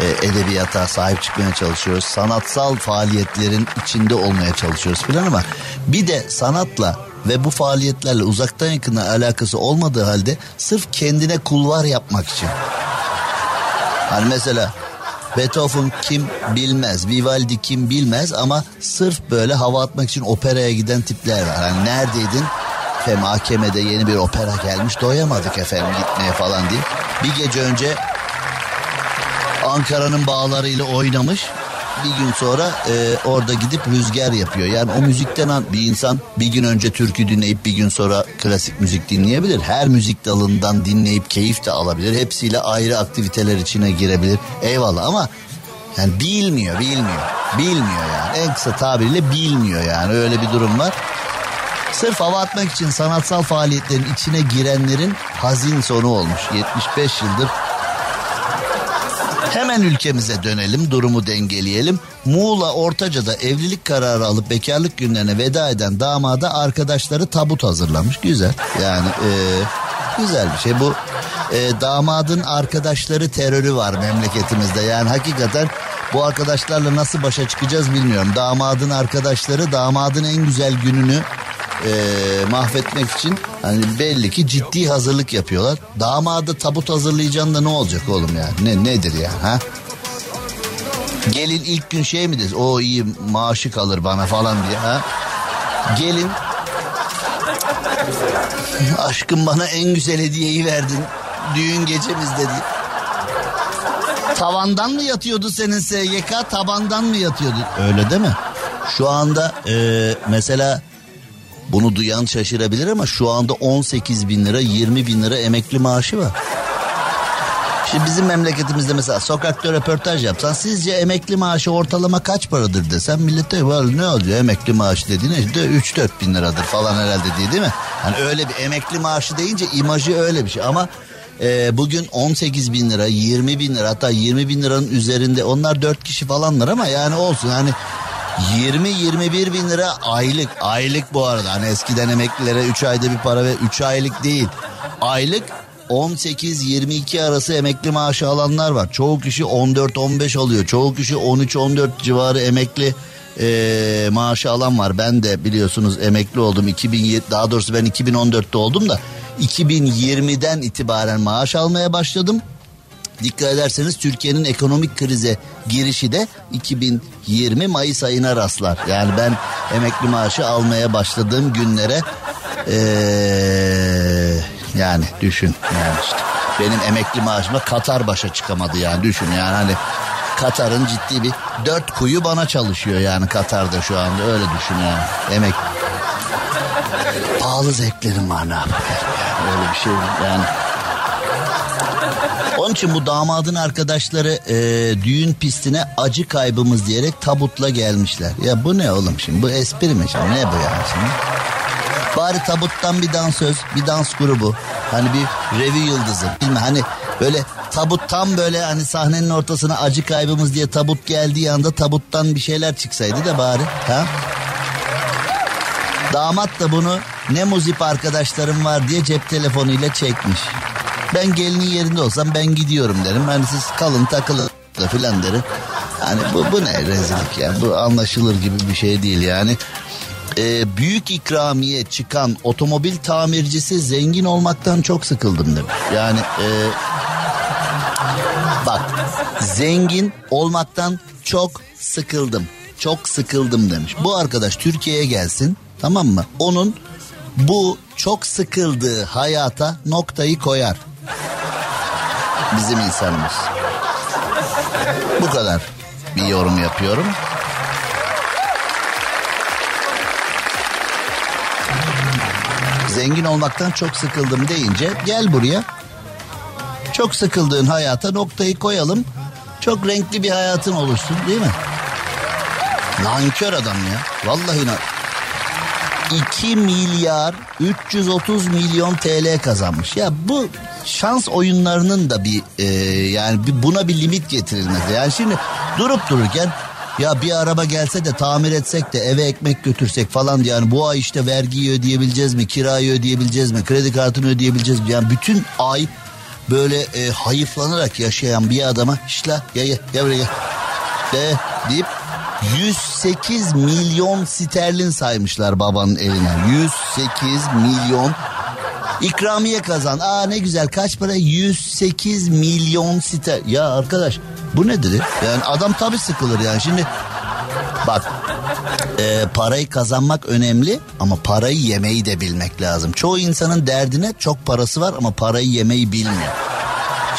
e, edebiyata sahip çıkmaya çalışıyoruz. Sanatsal faaliyetlerin içinde olmaya çalışıyoruz filan ama bir de sanatla ve bu faaliyetlerle uzaktan yakına alakası olmadığı halde sırf kendine kulvar yapmak için. Hani mesela Beethoven kim bilmez, Vivaldi kim bilmez ama sırf böyle hava atmak için operaya giden tipler var. Hani neredeydin? Efendim AKM'de yeni bir opera gelmiş doyamadık efendim gitmeye falan diye. Bir gece önce Ankara'nın bağlarıyla oynamış. Bir gün sonra e, orada gidip rüzgar yapıyor. Yani o müzikten bir insan bir gün önce türkü dinleyip bir gün sonra klasik müzik dinleyebilir. Her müzik dalından dinleyip keyif de alabilir. Hepsiyle ayrı aktiviteler içine girebilir. Eyvallah ama yani bilmiyor, bilmiyor. Bilmiyor yani. En kısa tabiriyle bilmiyor yani. Öyle bir durum var. Sırf hava atmak için sanatsal faaliyetlerin içine girenlerin hazin sonu olmuş. 75 yıldır Hemen ülkemize dönelim, durumu dengeleyelim. Muğla Ortaca'da evlilik kararı alıp bekarlık günlerine veda eden damada arkadaşları tabut hazırlamış. Güzel. Yani e, güzel bir şey. Bu e, damadın arkadaşları terörü var memleketimizde. Yani hakikaten bu arkadaşlarla nasıl başa çıkacağız bilmiyorum. Damadın arkadaşları damadın en güzel gününü e, mahvetmek için hani belli ki ciddi hazırlık yapıyorlar. Damada tabut hazırlayacaksın da ne olacak oğlum ya? Ne nedir ya ha? Gelin ilk gün şey mi deriz? O iyi maaşı kalır bana falan diye ha? Gelin aşkım bana en güzel hediyeyi verdin. Düğün gecemizde diye. Tavandan mı yatıyordu senin SGK? Tabandan mı yatıyordu? Öyle değil mi? Şu anda e, mesela bunu duyan şaşırabilir ama şu anda 18 bin lira 20 bin lira emekli maaşı var. Şimdi bizim memleketimizde mesela sokakta röportaj yapsan sizce emekli maaşı ortalama kaç paradır desem millete ne oluyor emekli maaşı dediğine işte 3-4 bin liradır falan herhalde diye değil mi? Hani öyle bir emekli maaşı deyince imajı öyle bir şey ama e, bugün 18 bin lira 20 bin lira hatta 20 bin liranın üzerinde onlar 4 kişi falanlar ama yani olsun hani 20-21 bin lira aylık. Aylık bu arada. Hani eskiden emeklilere 3 ayda bir para ve 3 aylık değil. Aylık 18-22 arası emekli maaşı alanlar var. Çoğu kişi 14-15 alıyor. Çoğu kişi 13-14 civarı emekli e, maaşı alan var. Ben de biliyorsunuz emekli oldum. 2007 daha doğrusu ben 2014'te oldum da 2020'den itibaren maaş almaya başladım. Dikkat ederseniz Türkiye'nin ekonomik krize girişi de 2020 Mayıs ayına rastlar. Yani ben emekli maaşı almaya başladığım günlere ee, yani düşün. Yani işte benim emekli maaşıma Katar başa çıkamadı yani düşün. Yani hani Katar'ın ciddi bir dört kuyu bana çalışıyor yani Katar'da şu anda öyle düşün yani. Emek pahalı zevklerim var ne yapayım? Yani öyle bir şey yani onun için bu damadın arkadaşları e, düğün pistine acı kaybımız diyerek tabutla gelmişler. Ya bu ne oğlum şimdi? Bu espri mi şimdi? Ne bu yani şimdi? Bari tabuttan bir dansöz, bir dans grubu. Hani bir revi yıldızı. Bilmem hani böyle tabut tam böyle hani sahnenin ortasına acı kaybımız diye tabut geldiği anda tabuttan bir şeyler çıksaydı da bari. Ha? Damat da bunu ne muzip arkadaşlarım var diye cep telefonuyla çekmiş. Ben gelinin yerinde olsam ben gidiyorum derim. Hani siz kalın takılın da filan derim. Hani bu, bu ne rezillik ya. Bu anlaşılır gibi bir şey değil yani. Ee, büyük ikramiye çıkan otomobil tamircisi zengin olmaktan çok sıkıldım demiş. Yani e, bak zengin olmaktan çok sıkıldım. Çok sıkıldım demiş. Bu arkadaş Türkiye'ye gelsin tamam mı? Onun bu çok sıkıldığı hayata noktayı koyar. Bizim insanımız. Bu kadar bir yorum yapıyorum. Zengin olmaktan çok sıkıldım deyince gel buraya. Çok sıkıldığın hayata noktayı koyalım. Çok renkli bir hayatın oluşsun değil mi? Nankör adam ya. Vallahi na 2 milyar 330 milyon TL kazanmış. Ya bu şans oyunlarının da bir e, yani buna bir limit getirilmesi. Yani şimdi durup dururken ya bir araba gelse de tamir etsek de eve ekmek götürsek falan diye yani bu ay işte vergiyi ödeyebileceğiz mi, kirayı ödeyebileceğiz mi, kredi kartını ödeyebileceğiz mi? Yani bütün ay böyle e, hayıflanarak yaşayan bir adama işte gel gel gel buraya. De, deyip 108 milyon sterlin saymışlar babanın eline. 108 milyon İkramiye kazan. Aa ne güzel kaç para? 108 milyon ster. Ya arkadaş bu nedir? Yani adam tabii sıkılır yani. Şimdi bak e, parayı kazanmak önemli ama parayı yemeyi de bilmek lazım. Çoğu insanın derdine çok parası var ama parayı yemeyi bilmiyor.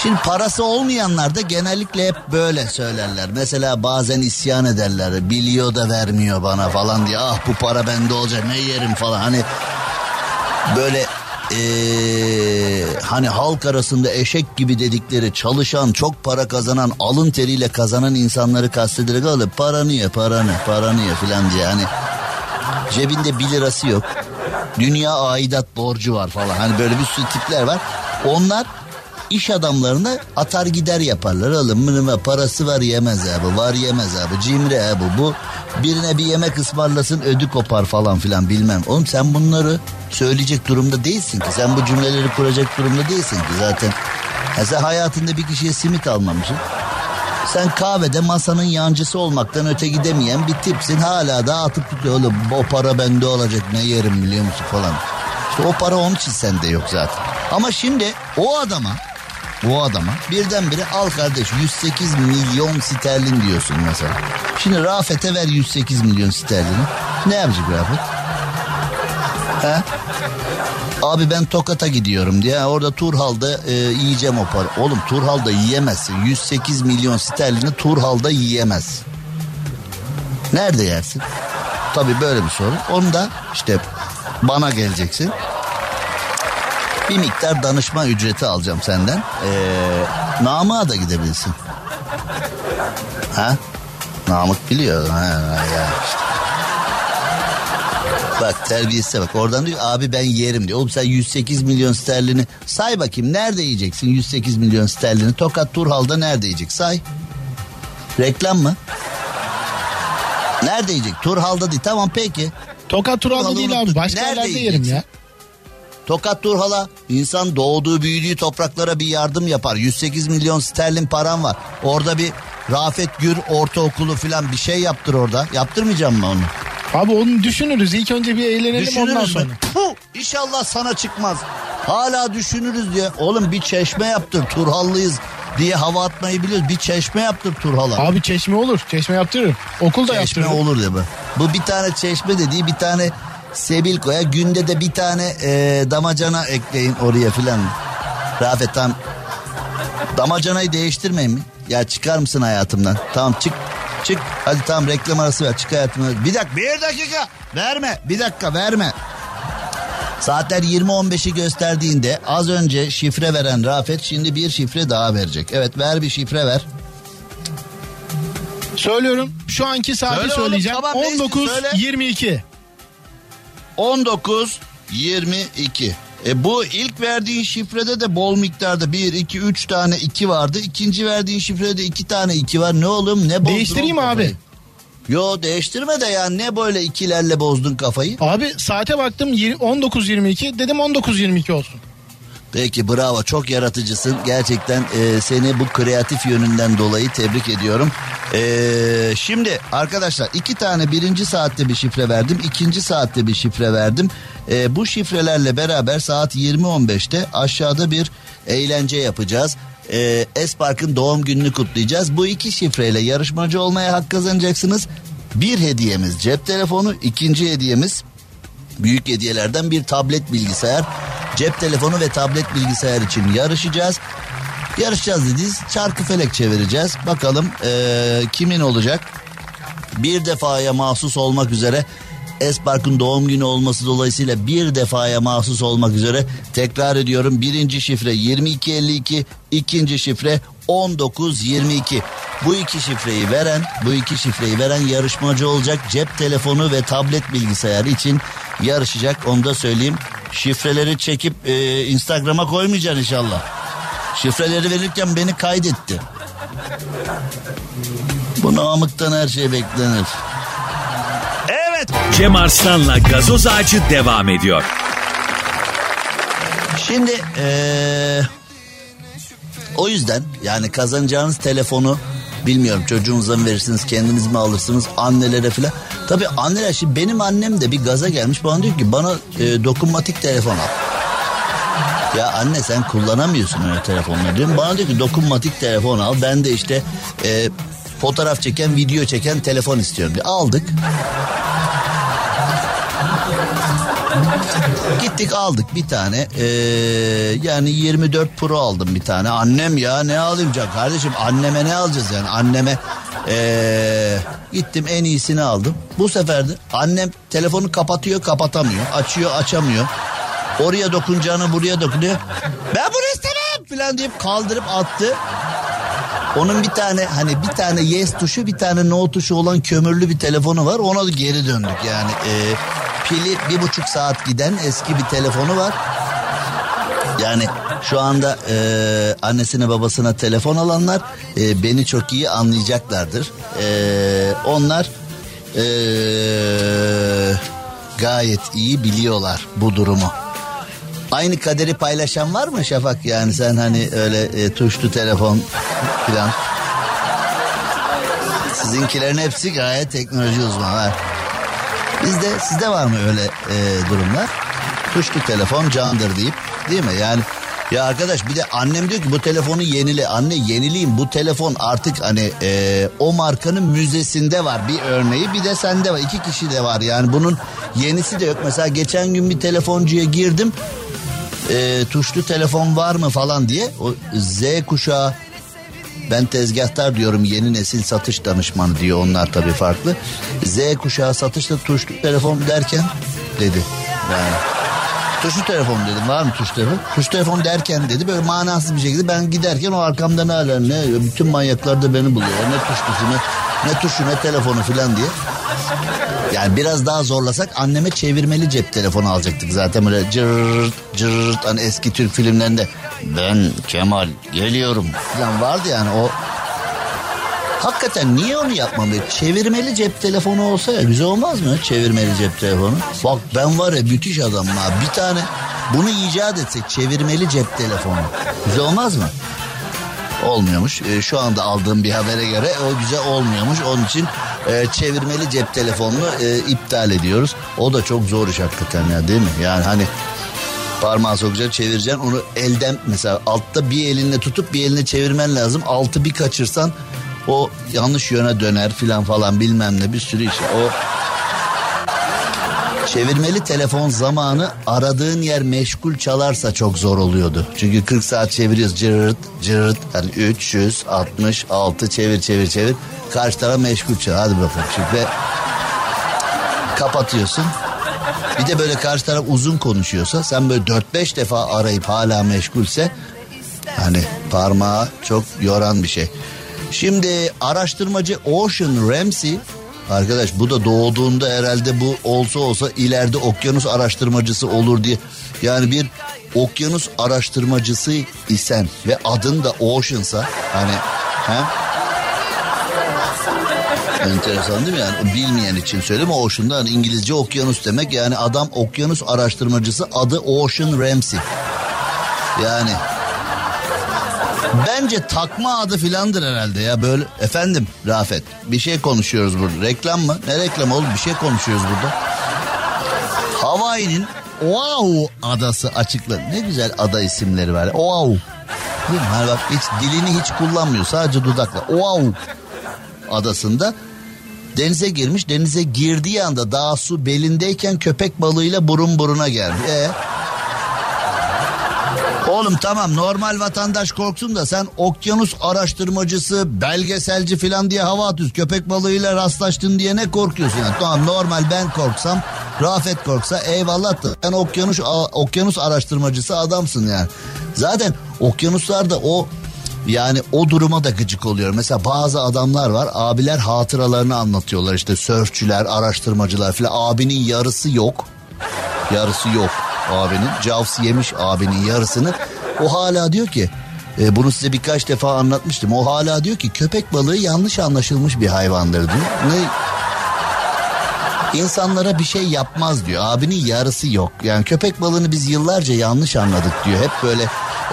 Şimdi parası olmayanlar da genellikle hep böyle söylerler. Mesela bazen isyan ederler. Biliyor da vermiyor bana falan diye. Ah bu para bende olacak ne yerim falan. Hani böyle ee, hani halk arasında eşek gibi dedikleri çalışan çok para kazanan alın teriyle kazanan insanları kastederek alıp paranı ye paranı paranı ye filan diye. Hani cebinde bir lirası yok. Dünya aidat borcu var falan. Hani böyle bir sürü tipler var. Onlar iş adamlarına atar gider yaparlar. Oğlum mınıma parası var yemez abi. Var yemez abi. Cimri abi bu. Birine bir yemek ısmarlasın ödü kopar falan filan bilmem. Oğlum sen bunları söyleyecek durumda değilsin ki. Sen bu cümleleri kuracak durumda değilsin ki zaten. Ya sen hayatında bir kişiye simit almamışsın. Sen kahvede masanın yancısı olmaktan öte gidemeyen bir tipsin. Hala da atıp tutuyor. Oğlum o para bende olacak ne yerim biliyor musun falan. İşte o para onun için sende yok zaten. Ama şimdi o adama o adama birdenbire al kardeş 108 milyon sterlin diyorsun mesela. Şimdi Rafet'e ver 108 milyon sterlini. Ne yapacak Rafet? He? Abi ben Tokat'a gidiyorum diye orada Turhal'da e, yiyeceğim o para. Oğlum Turhal'da yiyemezsin. 108 milyon sterlini Turhal'da yiyemez. Nerede yersin? Tabii böyle bir soru. Onu da işte bana geleceksin. Bir miktar danışma ücreti alacağım senden. Ee, Namık'a da gidebilirsin. Ha? Namık biliyor. Ha, ya işte. Bak terbiyesize bak oradan diyor abi ben yerim diyor. Oğlum sen 108 milyon sterlini say bakayım nerede yiyeceksin 108 milyon sterlini? Tokat Turhal'da nerede yiyecek say. Reklam mı? Nerede yiyecek? Turhal'da değil tamam peki. Tokat Turhal'da değil abi başka Nerede yerlerde yerim yiyeceksin? ya. Tokat Turhal'a insan doğduğu büyüdüğü topraklara bir yardım yapar. 108 milyon sterlin param var. Orada bir Rafet Gür ortaokulu falan bir şey yaptır orada. Yaptırmayacağım mı onu? Abi onu düşünürüz. İlk önce bir eğlenelim ondan Düşünürüz sonra. mü? Puh, İnşallah sana çıkmaz. Hala düşünürüz diye. Oğlum bir çeşme yaptır Turhallıyız diye hava atmayı biliyoruz. Bir çeşme yaptır Turhal'a. Abi çeşme olur. Çeşme yaptırırım. Okul da Çeşme yaptırırım. olur de bu. Bu bir tane çeşme dediği bir tane sebil koya. Günde de bir tane e, damacana ekleyin oraya filan. Rafet tam damacanayı değiştirmeyin mi? Ya çıkar mısın hayatımdan? Tamam çık. Çık. Hadi tamam reklam arası ver. Çık hayatımdan. Bir dakika. Bir dakika. Verme. Bir dakika verme. Saatler 20.15'i gösterdiğinde az önce şifre veren Rafet şimdi bir şifre daha verecek. Evet ver bir şifre ver. Söylüyorum. Şu anki saati Söyle oğlum, söyleyeceğim. tamam, neyse, 19 söyle. 22. 19 22. E bu ilk verdiğin şifrede de bol miktarda 1 2 3 tane 2 vardı. İkinci verdiğin şifrede 2 tane 2 var. Ne oğlum ne bozdun Değiştireyim oğlum abi. kafayı? Yo değiştirme de ya ne böyle ikilerle bozdun kafayı. Abi saate baktım yir- 19 22 dedim 19 22 olsun. Peki bravo çok yaratıcısın. Gerçekten e, seni bu kreatif yönünden dolayı tebrik ediyorum. E, şimdi arkadaşlar iki tane birinci saatte bir şifre verdim. ikinci saatte bir şifre verdim. E, bu şifrelerle beraber saat 20.15'te aşağıda bir eğlence yapacağız. E, Espark'ın doğum gününü kutlayacağız. Bu iki şifreyle yarışmacı olmaya hak kazanacaksınız. Bir hediyemiz cep telefonu, ikinci hediyemiz büyük hediyelerden bir tablet bilgisayar. Cep telefonu ve tablet bilgisayar için yarışacağız. Yarışacağız dediğiz çarkı felek çevireceğiz. Bakalım ee, kimin olacak? Bir defaya mahsus olmak üzere Espark'ın doğum günü olması dolayısıyla bir defaya mahsus olmak üzere tekrar ediyorum. Birinci şifre 2252, ikinci şifre 1922. Bu iki şifreyi veren, bu iki şifreyi veren yarışmacı olacak. Cep telefonu ve tablet bilgisayarı için yarışacak. Onu da söyleyeyim. Şifreleri çekip e, Instagram'a koymayacaksın inşallah. Şifreleri verirken beni kaydetti. Bu namıktan her şey beklenir. Evet. Cem Arslan'la gazoz ağacı devam ediyor. Şimdi ee, o yüzden yani kazanacağınız telefonu bilmiyorum çocuğunuza mı verirsiniz kendiniz mi alırsınız annelere falan. Tabii anneler şimdi benim annem de bir gaza gelmiş bana diyor ki bana e, dokunmatik telefon al. Ya anne sen kullanamıyorsun öyle telefonla diyorum. Bana diyor ki dokunmatik telefon al. Ben de işte e, fotoğraf çeken, video çeken telefon istiyorum diye. Aldık. Gittik aldık bir tane. Ee, yani 24 Pro aldım bir tane. Annem ya ne alayım kardeşim anneme ne alacağız yani anneme ee, gittim en iyisini aldım. Bu sefer de annem telefonu kapatıyor kapatamıyor. Açıyor açamıyor. Oraya dokunacağını buraya dokunuyor. Ben bunu istemem falan deyip kaldırıp attı. Onun bir tane hani bir tane yes tuşu bir tane no tuşu olan kömürlü bir telefonu var. Ona da geri döndük yani. E, pili bir buçuk saat giden eski bir telefonu var. Yani şu anda e, annesine babasına telefon alanlar e, beni çok iyi anlayacaklardır. E, onlar e, gayet iyi biliyorlar bu durumu. Aynı kaderi paylaşan var mı Şafak? Yani sen hani öyle e, tuşlu telefon falan. Sizinkilerin hepsi gayet teknoloji uzmanı. Bizde sizde var mı öyle e, durumlar? Tuşlu telefon candır deyip değil mi? Yani ya arkadaş bir de annem diyor ki bu telefonu yenile. Anne yenileyim bu telefon artık hani e, o markanın müzesinde var bir örneği bir de sende var. iki kişi de var yani bunun yenisi de yok. Mesela geçen gün bir telefoncuya girdim e, tuşlu telefon var mı falan diye o Z kuşağı ben tezgahtar diyorum yeni nesil satış danışmanı diyor onlar tabii farklı. Z kuşağı satışta tuşlu telefon derken dedi. Yani tuşlu telefon dedim var mı tuşlu telefon? Tuşlu telefon derken dedi böyle manasız bir şekilde ben giderken o arkamda ne hala ne bütün manyaklar da beni buluyor. Ne tuşlusu ne, ne tuşu ne telefonu filan diye. Yani biraz daha zorlasak anneme çevirmeli cep telefonu alacaktık zaten böyle cırt cırt hani eski Türk filmlerinde ben Kemal geliyorum falan vardı yani o Hakikaten niye onu yapmalı? Çevirmeli cep telefonu olsa ya güzel olmaz mı? Çevirmeli cep telefonu. Bak ben var ya müthiş adamım ha. Bir tane bunu icat etsek çevirmeli cep telefonu. Güzel olmaz mı? Olmuyormuş. E, şu anda aldığım bir habere göre o güzel olmuyormuş. Onun için e, çevirmeli cep telefonunu e, iptal ediyoruz. O da çok zor iş hakikaten ya değil mi? Yani hani parmağı sokacaksın çevireceksin onu elden mesela altta bir elinle tutup bir eline çevirmen lazım. Altı bir kaçırsan o yanlış yöne döner filan falan bilmem ne bir sürü iş. O çevirmeli telefon zamanı aradığın yer meşgul çalarsa çok zor oluyordu. Çünkü 40 saat çeviriyoruz cırt cırt yani 366 çevir çevir çevir. Karşı taraf meşgul çal hadi bakalım şimdi kapatıyorsun. Bir de böyle karşı taraf uzun konuşuyorsa sen böyle 4-5 defa arayıp hala meşgulse hani parmağı çok yoran bir şey. Şimdi araştırmacı Ocean Ramsey arkadaş bu da doğduğunda herhalde bu olsa olsa ileride okyanus araştırmacısı olur diye yani bir okyanus araştırmacısı isen ve adın da Ocean'sa hani he? Enteresan değil mi yani bilmeyen için söyleyeyim Ocean'da hani İngilizce okyanus demek yani adam okyanus araştırmacısı adı Ocean Ramsey. Yani Bence takma adı filandır herhalde ya böyle. Efendim Rafet bir şey konuşuyoruz burada. Reklam mı? Ne reklam oğlum bir şey konuşuyoruz burada. Hawaii'nin Oahu adası açıklı. Ne güzel ada isimleri var. Oahu. Değil mi? Hani bak hiç dilini hiç kullanmıyor. Sadece dudakla. Oahu adasında denize girmiş. Denize girdiği anda daha su belindeyken köpek balığıyla burun buruna geldi. E Oğlum tamam normal vatandaş korksun da sen okyanus araştırmacısı, belgeselci falan diye hava atıyorsun. Köpek balığıyla rastlaştın diye ne korkuyorsun yani? Tamam normal ben korksam, Rafet korksa eyvallah da sen okyanus okyanus araştırmacısı adamsın yani. Zaten okyanuslarda o yani o duruma da gıcık oluyor. Mesela bazı adamlar var abiler hatıralarını anlatıyorlar işte sörfçüler, araştırmacılar falan. Abinin yarısı yok. Yarısı yok abinin. Jaws yemiş abinin yarısını. O hala diyor ki e, bunu size birkaç defa anlatmıştım. O hala diyor ki köpek balığı yanlış anlaşılmış bir hayvandır diyor. Ne İnsanlara bir şey yapmaz diyor. Abinin yarısı yok. Yani köpek balığını biz yıllarca yanlış anladık diyor. Hep böyle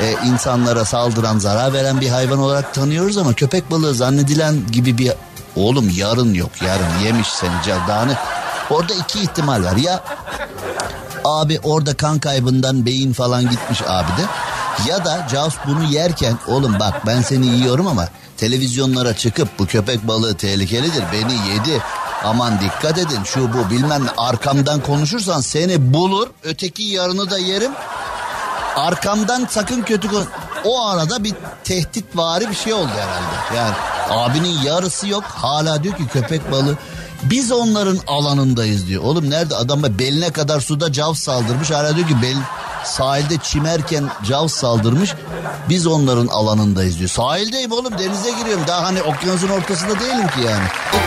e, insanlara saldıran, zarar veren bir hayvan olarak tanıyoruz ama köpek balığı zannedilen gibi bir oğlum yarın yok. Yarın yemiş seni candanı. Orada iki ihtimal var. Ya Abi orada kan kaybından beyin falan gitmiş abi de. Ya da Jaws bunu yerken oğlum bak ben seni yiyorum ama televizyonlara çıkıp bu köpek balığı tehlikelidir beni yedi. Aman dikkat edin şu bu bilmem arkamdan konuşursan seni bulur öteki yarını da yerim. Arkamdan sakın kötü konuş. O arada bir tehdit vari bir şey oldu herhalde. Yani abinin yarısı yok hala diyor ki köpek balığı biz onların alanındayız diyor. Oğlum nerede adama beline kadar suda cav saldırmış. Hala diyor ki bel sahilde çimerken cav saldırmış. Biz onların alanındayız diyor. Sahildeyim oğlum denize giriyorum. Daha hani okyanusun ortasında değilim ki yani.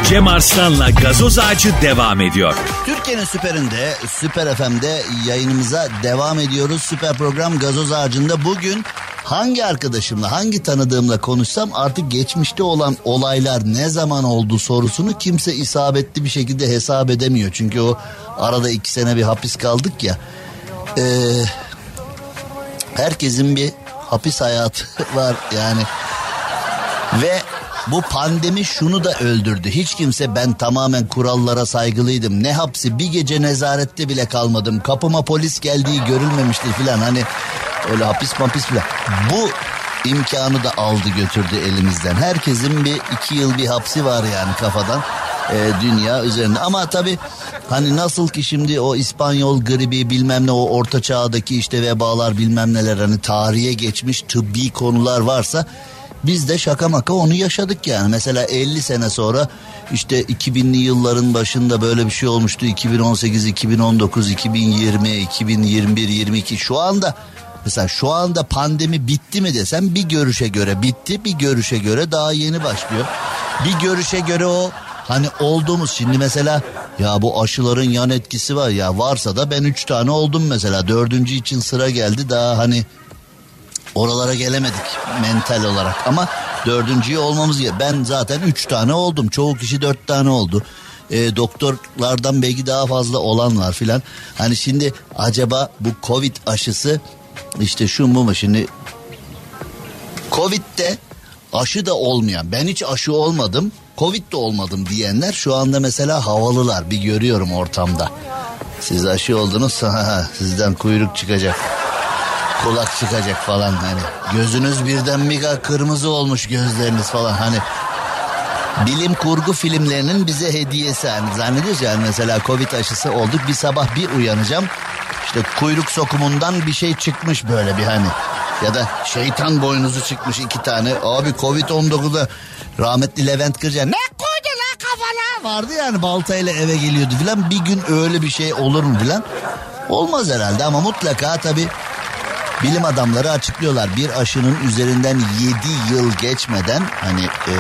Cem Arslan'la gazoz ağacı devam ediyor. Türkiye'nin süperinde, Süper FM'de yayınımıza devam ediyoruz. Süper program gazoz ağacında bugün hangi arkadaşımla, hangi tanıdığımla konuşsam artık geçmişte olan olaylar ne zaman oldu sorusunu kimse isabetli bir şekilde hesap edemiyor. Çünkü o arada iki sene bir hapis kaldık ya. Ee, herkesin bir hapis hayatı var yani. Ve bu pandemi şunu da öldürdü. Hiç kimse ben tamamen kurallara saygılıydım. Ne hapsi bir gece nezarette bile kalmadım. Kapıma polis geldiği görülmemiştir filan. Hani öyle hapis mapis filan. Bu imkanı da aldı götürdü elimizden. Herkesin bir iki yıl bir hapsi var yani kafadan e, dünya üzerinde. Ama tabii hani nasıl ki şimdi o İspanyol gribi bilmem ne o orta çağdaki işte vebalar bilmem neler hani tarihe geçmiş tıbbi konular varsa biz de şaka maka onu yaşadık yani. Mesela 50 sene sonra işte 2000'li yılların başında böyle bir şey olmuştu. 2018, 2019, 2020, 2021, 22 şu anda mesela şu anda pandemi bitti mi desem bir görüşe göre bitti, bir görüşe göre daha yeni başlıyor. Bir görüşe göre o hani olduğumuz şimdi mesela ya bu aşıların yan etkisi var. Ya varsa da ben üç tane oldum mesela. Dördüncü için sıra geldi. Daha hani oralara gelemedik mental olarak. Ama dördüncüye olmamız ya ben zaten üç tane oldum. Çoğu kişi dört tane oldu. E, doktorlardan belki daha fazla olan var filan. Hani şimdi acaba bu covid aşısı işte şu mu? Şimdi covid'de aşı da olmayan ben hiç aşı olmadım Covid de olmadım diyenler şu anda mesela havalılar bir görüyorum ortamda. Siz aşı oldunuz sizden kuyruk çıkacak. Kulak çıkacak falan hani. Gözünüz birden bir kırmızı olmuş gözleriniz falan hani. Bilim kurgu filmlerinin bize hediyesi hani zannediyoruz yani mesela Covid aşısı olduk bir sabah bir uyanacağım. İşte kuyruk sokumundan bir şey çıkmış böyle bir hani. Ya da şeytan boynuzu çıkmış iki tane. Abi Covid-19'da rahmetli Levent Kırca ne koydu la kafana vardı yani baltayla eve geliyordu filan. Bir gün öyle bir şey olur mu filan? Olmaz herhalde ama mutlaka tabii bilim adamları açıklıyorlar. Bir aşının üzerinden 7 yıl geçmeden hani e,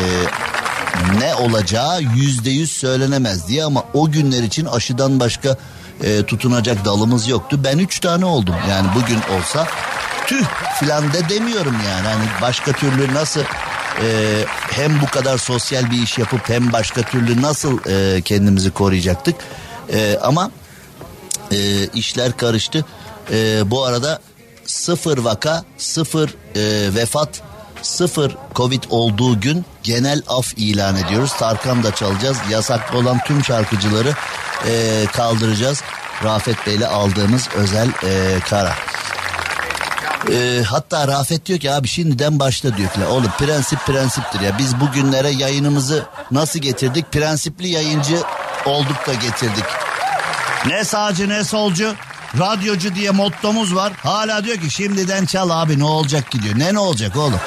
ne olacağı yüzde yüz söylenemez diye ama o günler için aşıdan başka e, tutunacak dalımız yoktu. Ben üç tane oldum yani bugün olsa tüh filan de demiyorum yani. Hani başka türlü nasıl e, hem bu kadar sosyal bir iş yapıp hem başka türlü nasıl e, kendimizi koruyacaktık. E, ama e, işler karıştı. E, bu arada sıfır vaka, sıfır e, vefat, sıfır Covid olduğu gün genel af ilan ediyoruz. Tarkan da çalacağız. Yasaklı olan tüm şarkıcıları e, kaldıracağız. Rafet Bey'le aldığımız özel e, karar. E, hatta Rafet diyor ki abi şimdiden başla diyor ki oğlum prensip prensiptir ya. Biz bugünlere yayınımızı nasıl getirdik? Prensipli yayıncı olduk da getirdik. Ne sağcı ne solcu. Radyocu diye mottomuz var. Hala diyor ki şimdiden çal abi ne olacak ki? diyor. Ne ne olacak oğlum.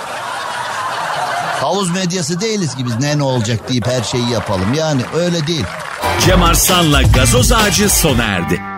Havuz medyası değiliz ki biz ne ne olacak? deyip her şeyi yapalım. Yani öyle değil. Cem Arslan'la gazoz ağacı sona erdi.